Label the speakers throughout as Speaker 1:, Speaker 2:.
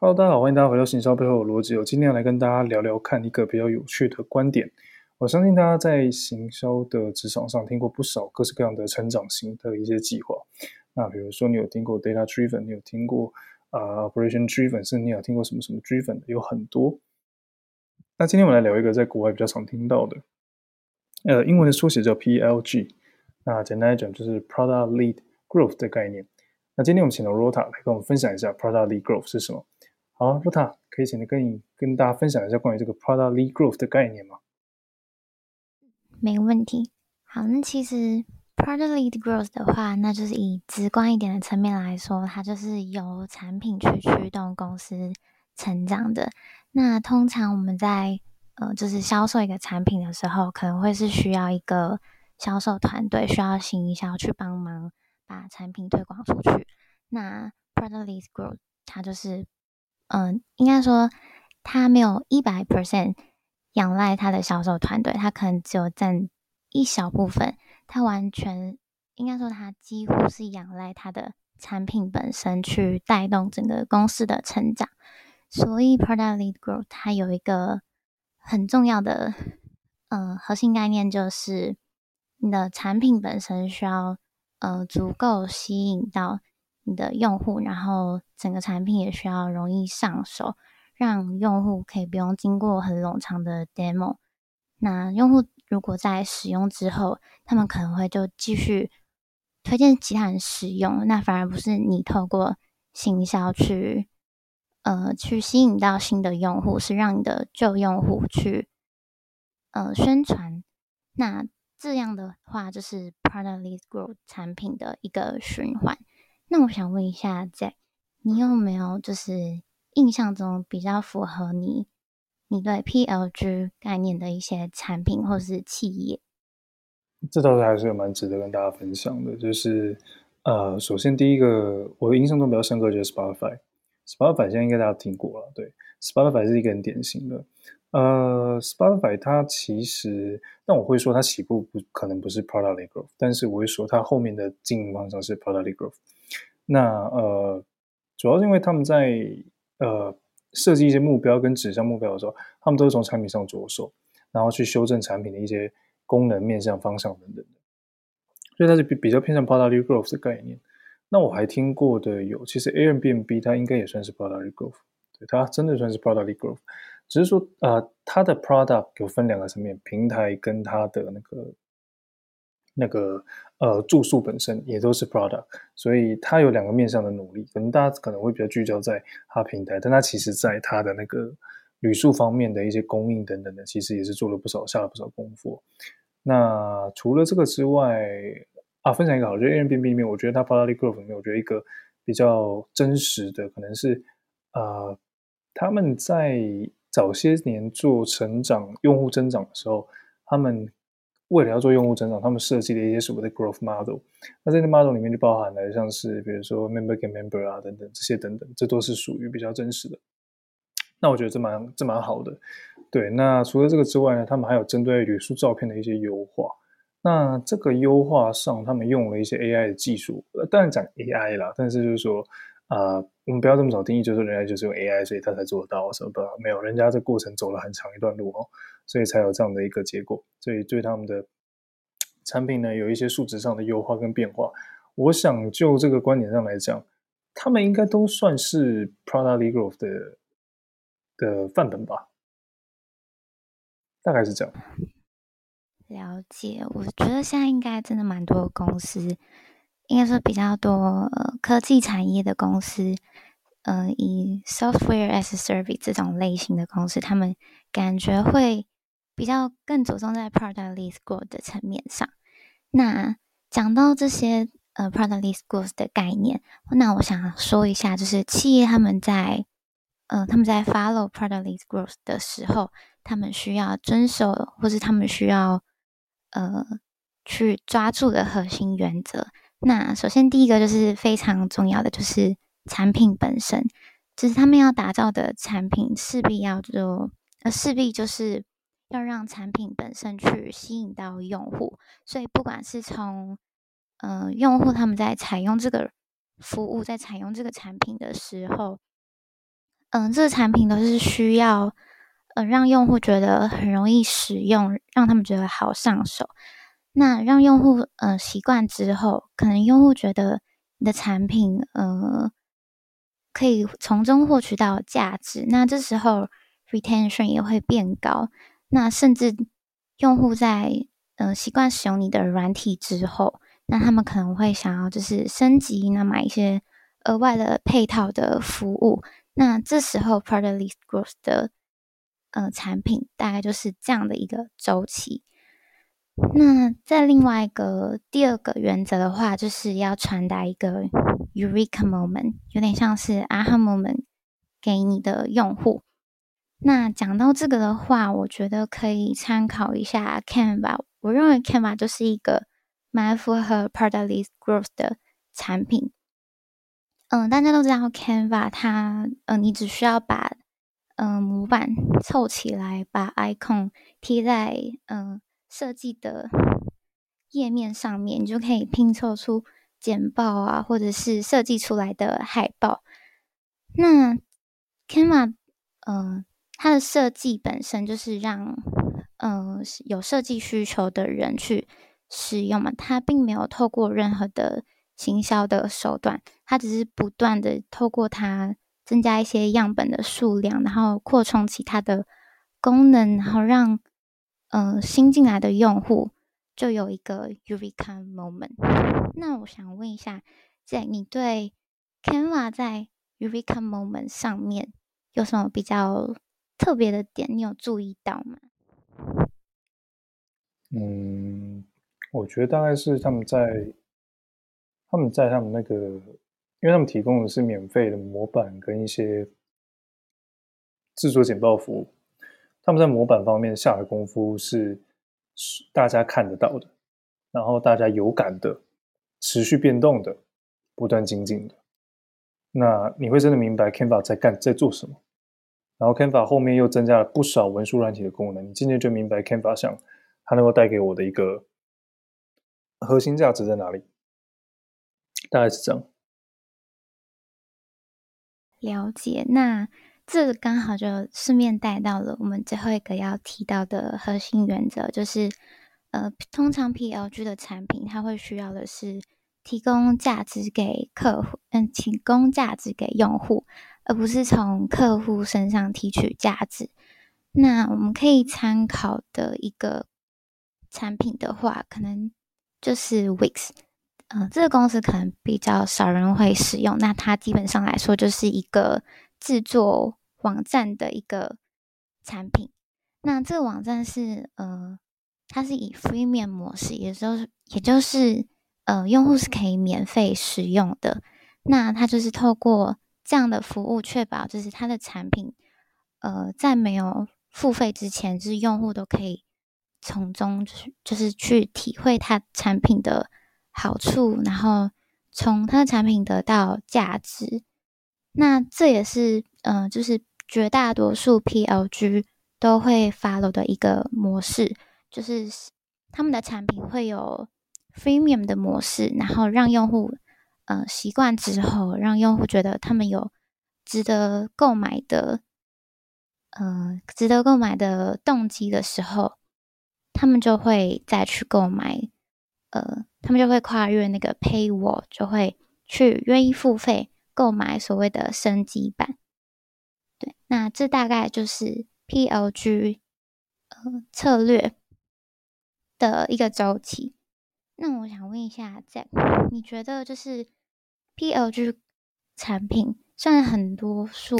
Speaker 1: Hello，大家好，欢迎大家回到行销背后的逻辑。我今天要来跟大家聊聊看一个比较有趣的观点。我相信大家在行销的职场上听过不少各式各样的成长型的一些计划。那比如说，你有听过 Data Driven，你有听过啊、Operation Driven，甚至你有听过什么什么 Driven 的，有很多。那今天我们来聊一个在国外比较常听到的，呃，英文的缩写叫 PLG。那简单来讲，就是 Product Lead Growth 的概念。那今天我们请到 Rota 来跟我们分享一下 Product Lead Growth 是什么。好，Rota 可以请你跟你跟大家分享一下关于这个 Product Lead Growth 的概念吗？
Speaker 2: 没问题。好，那其实 Product Lead Growth 的话，那就是以直观一点的层面来说，它就是由产品去驱动公司成长的。那通常我们在呃，就是销售一个产品的时候，可能会是需要一个销售团队，需要行销去帮忙。把产品推广出去，那 Product Lead Growth 它就是，嗯，应该说他没有一百 percent 仰赖他的销售团队，他可能只有占一小部分，他完全应该说他几乎是仰赖他的产品本身去带动整个公司的成长。所以 Product Lead Growth 它有一个很重要的，嗯，核心概念就是你的产品本身需要。呃，足够吸引到你的用户，然后整个产品也需要容易上手，让用户可以不用经过很冗长的 demo。那用户如果在使用之后，他们可能会就继续推荐其他人使用，那反而不是你透过行销去呃去吸引到新的用户，是让你的旧用户去呃宣传。那这样的话，就是 Product Lead Growth 产品的一个循环。那我想问一下，Jack，你有没有就是印象中比较符合你你对 PLG 概念的一些产品或是企业？
Speaker 1: 这倒是还是有蛮值得跟大家分享的。就是呃，首先第一个，我的印象中比较深刻就是 Spotify。Spotify 现在应该大家听过了，对，Spotify 是一个很典型的。呃，Spotify 它其实，但我会说它起步不可能不是 Product Lead Growth，但是我会说它后面的经营方向是 Product Lead Growth。那呃，主要是因为他们在呃设计一些目标跟指向目标的时候，他们都是从产品上着手，然后去修正产品的一些功能、面向、方向等等的，所以它是比比较偏向 Product Lead Growth 的概念。那我还听过的有，其实 Airbnb 它应该也算是 Product Lead Growth，对，它真的算是 Product Lead Growth。只是说，呃，它的 product 有分两个层面，平台跟它的那个那个呃住宿本身也都是 product，所以它有两个面向的努力。可能大家可能会比较聚焦在它平台，但它其实在它的那个旅宿方面的一些供应等等的，其实也是做了不少，下了不少功夫。那除了这个之外，啊，分享一个好，就 Airbnb 里面，我觉得它 product growth 里面，我觉得一个比较真实的，可能是呃他们在。早些年做成长用户增长的时候，他们为了要做用户增长，他们设计了一些所谓的 growth model。那这个 model 里面就包含了像是比如说 member get member 啊等等这些等等，这都是属于比较真实的。那我觉得这蛮这蛮好的。对，那除了这个之外呢，他们还有针对旅宿照片的一些优化。那这个优化上，他们用了一些 AI 的技术，当然讲 AI 啦，但是就是说。啊、呃，我们不要这么早定义，就是人家就是用 AI，所以他才做得到什么的？没有，人家这过程走了很长一段路哦，所以才有这样的一个结果。所以对他们的产品呢，有一些数值上的优化跟变化。我想就这个观点上来讲，他们应该都算是 Product Lead Growth 的的范本吧，大概是这样。
Speaker 2: 了解，我觉得现在应该真的蛮多公司。应该说比较多科技产业的公司，呃以 software as a service 这种类型的公司，他们感觉会比较更着重在 product lead growth 的层面上。那讲到这些呃 product lead growth 的概念，那我想说一下，就是企业他们在呃他们在 follow product lead growth 的时候，他们需要遵守或是他们需要呃去抓住的核心原则。那首先第一个就是非常重要的，就是产品本身，就是他们要打造的产品势必要做，呃，势必就是要让产品本身去吸引到用户。所以不管是从，呃，用户他们在采用这个服务，在采用这个产品的时候，嗯，这个产品都是需要，嗯，让用户觉得很容易使用，让他们觉得好上手。那让用户呃习惯之后，可能用户觉得你的产品呃可以从中获取到价值，那这时候 retention 也会变高。那甚至用户在呃习惯使用你的软体之后，那他们可能会想要就是升级，那买一些额外的配套的服务。那这时候，Product-led Growth 的呃产品大概就是这样的一个周期。那在另外一个第二个原则的话，就是要传达一个 Eureka Moment，有点像是 Aha Moment 给你的用户。那讲到这个的话，我觉得可以参考一下 Canva。我认为 Canva 就是一个蛮符合 Product-led Growth 的产品。嗯，大家都知道 Canva，它，嗯，你只需要把，嗯，模板凑起来，把 icon 贴在，嗯，设计的页面上面，你就可以拼凑出简报啊，或者是设计出来的海报。那 Canva，嗯，它的设计本身就是让，嗯，有设计需求的人去使用嘛，它并没有透过任何的。行销的手段，它只是不断的透过它增加一些样本的数量，然后扩充其他的功能，然后让嗯、呃、新进来的用户就有一个 Eureka Moment。那我想问一下，在你对 Canva 在 Eureka Moment 上面有什么比较特别的点？你有注意到吗？
Speaker 1: 嗯，我觉得大概是他们在。他们在他们那个，因为他们提供的是免费的模板跟一些制作简报服务，他们在模板方面下的功夫是大家看得到的，然后大家有感的，持续变动的，不断精进的。那你会真的明白 Canva 在干在做什么？然后 Canva 后面又增加了不少文书软体的功能，你渐渐就明白 Canva 想它能够带给我的一个核心价值在哪里。大概是这样。
Speaker 2: 了解，那这刚好就顺便带到了我们最后一个要提到的核心原则，就是呃，通常 PLG 的产品，它会需要的是提供价值给客户，嗯，提供价值给用户，而不是从客户身上提取价值。那我们可以参考的一个产品的话，可能就是 Wix。嗯、呃，这个公司可能比较少人会使用。那它基本上来说就是一个制作网站的一个产品。那这个网站是呃，它是以 freemium 模式，也就是也就是呃，用户是可以免费使用的。那它就是透过这样的服务，确保就是它的产品呃，在没有付费之前，就是用户都可以从中就是就是去体会它产品的。好处，然后从它的产品得到价值，那这也是嗯、呃，就是绝大多数 PLG 都会 follow 的一个模式，就是他们的产品会有 freemium 的模式，然后让用户呃习惯之后，让用户觉得他们有值得购买的，呃，值得购买的动机的时候，他们就会再去购买。呃，他们就会跨越那个 paywall，就会去愿意付费购买所谓的升级版。对，那这大概就是 PLG 呃策略的一个周期。那我想问一下，Jack，你觉得就是 PLG 产品，虽然很多数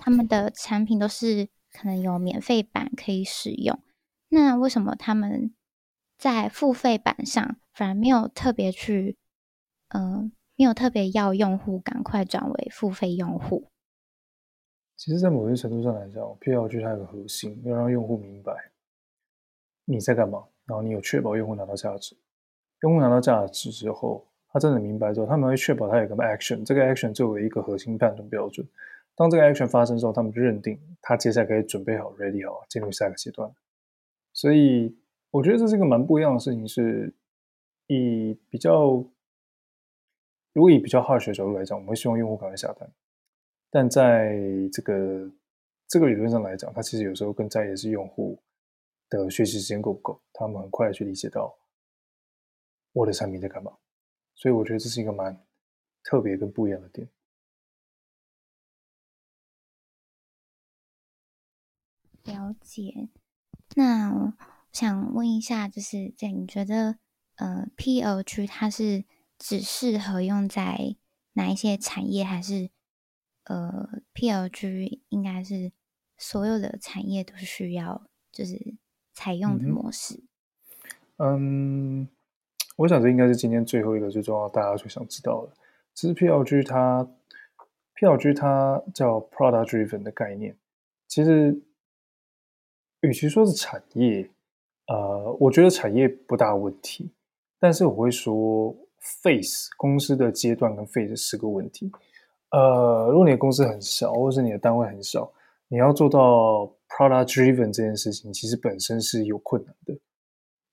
Speaker 2: 他们的产品都是可能有免费版可以使用，那为什么他们在付费版上？反而没有特别去，嗯、呃，没有特别要用户赶快转为付费用户。
Speaker 1: 其实，在某些程度上来讲，PLG 它有个核心，要让用户明白你在干嘛，然后你有确保用户拿到价值。用户拿到价值之后，他真的明白之后，他们会确保他有个 action，这个 action 作为一个核心判断标准。当这个 action 发生之后，他们就认定他接下来可以准备好，ready 好，进入下一个阶段。所以，我觉得这是一个蛮不一样的事情，是。以比较，如果以比较 harsh 的角度来讲，我们会希望用户赶快下单。但在这个这个理论上来讲，它其实有时候更在意的是用户的学习时间够不够，他们很快去理解到我的产品在干嘛。所以我觉得这是一个蛮特别跟不一样的点。
Speaker 2: 了解。那我想问一下，就是在你觉得，呃，PLG 它是只适合用在哪一些产业，还是呃，PLG 应该是所有的产业都需要就是采用的模式？
Speaker 1: 嗯，嗯，我想这应该是今天最后一个最重要，大家最想知道的。其实 PLG 它，PLG 它叫 Product Driven 的概念，其实。与其说是产业，呃，我觉得产业不大问题，但是我会说，Face 公司的阶段跟 Face 是个问题。呃，如果你的公司很小，或是你的单位很小，你要做到 product driven 这件事情，其实本身是有困难的。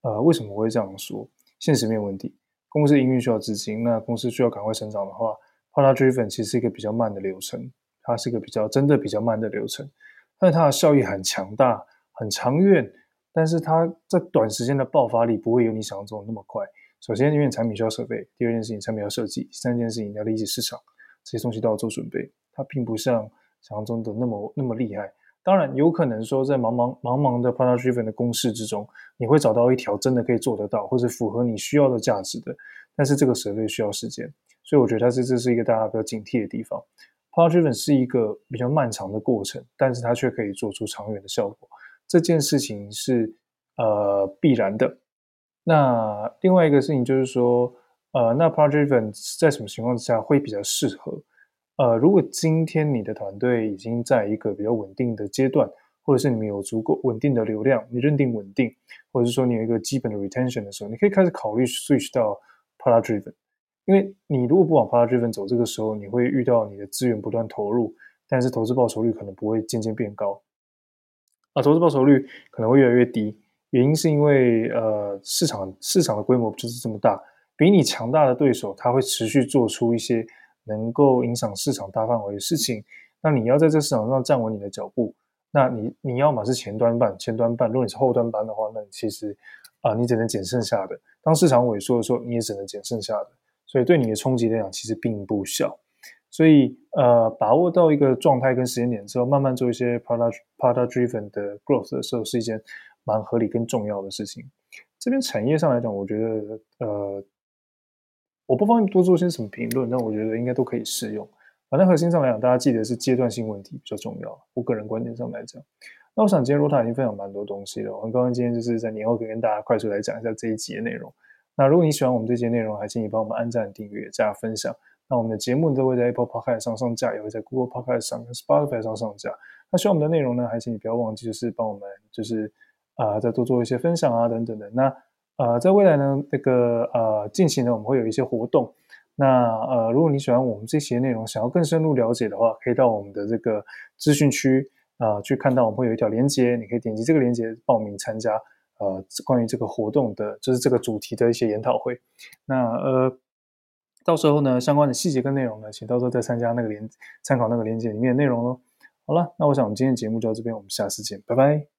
Speaker 1: 呃，为什么我会这样说？现实面问题，公司营运需要资金，那公司需要赶快成长的话，product driven 其实是一个比较慢的流程，它是一个比较真的比较慢的流程，但它的效益很强大。很长远，但是它在短时间的爆发力不会有你想象中的那么快。首先，因为产品需要设备；第二件事情，产品要设计；第三件事情，要理解市场，这些东西都要做准备。它并不像想象中的那么那么厉害。当然，有可能说在茫茫茫茫的 product driven 的公式之中，你会找到一条真的可以做得到，或者符合你需要的价值的。但是这个设备需要时间，所以我觉得它是这是一个大家比较警惕的地方。product driven 是一个比较漫长的过程，但是它却可以做出长远的效果。这件事情是呃必然的。那另外一个事情就是说，呃，那 Product Driven 在什么情况之下会比较适合？呃，如果今天你的团队已经在一个比较稳定的阶段，或者是你们有足够稳定的流量，你认定稳定，或者是说你有一个基本的 retention 的时候，你可以开始考虑 switch 到 Product Driven。因为你如果不往 Product Driven 走，这个时候你会遇到你的资源不断投入，但是投资报酬率可能不会渐渐变高。啊，投资报酬率可能会越来越低，原因是因为呃市场市场的规模就是这么大，比你强大的对手他会持续做出一些能够影响市场大范围的事情，那你要在这市场上站稳你的脚步，那你你要么是前端办，前端办，如果你是后端办的话，那你其实啊、你只能捡剩下的，当市场萎缩的时候，你也只能捡剩下的，所以对你的冲击来讲其实并不小。所以，呃，把握到一个状态跟时间点之后，慢慢做一些 product product driven 的 growth 的时候，是一件蛮合理跟重要的事情。这边产业上来讲，我觉得，呃，我不方便多做些什么评论，但我觉得应该都可以适用。反正核心上来讲，大家记得是阶段性问题比较重要。我个人观点上来讲，那我想今天 Rota 已经分享蛮多东西了。我很高兴今天就是在年后可以跟大家快速来讲一下这一集的内容。那如果你喜欢我们这集内容，还请你帮我们按赞、订阅、加分享。那我们的节目都会在 Apple Podcast 上上架，也会在 Google Podcast 上跟 Spotify 上上架。那希望我们的内容呢，还请你不要忘记，就是帮我们就是啊、再多做一些分享啊等等的。那呃，在未来呢，那个呃，近期呢，我们会有一些活动。那呃，如果你喜欢我们这些内容，想要更深入了解的话，可以到我们的这个资讯区啊、呃，去看到我们会有一条链接，你可以点击这个链接报名参加呃，关于这个活动的，就是这个主题的一些研讨会。那呃。到时候呢，相关的细节跟内容呢，请到时候再参加那个连参考那个链接里面的内容喽。好了，那我想我们今天节目就到这边，我们下次见，拜拜。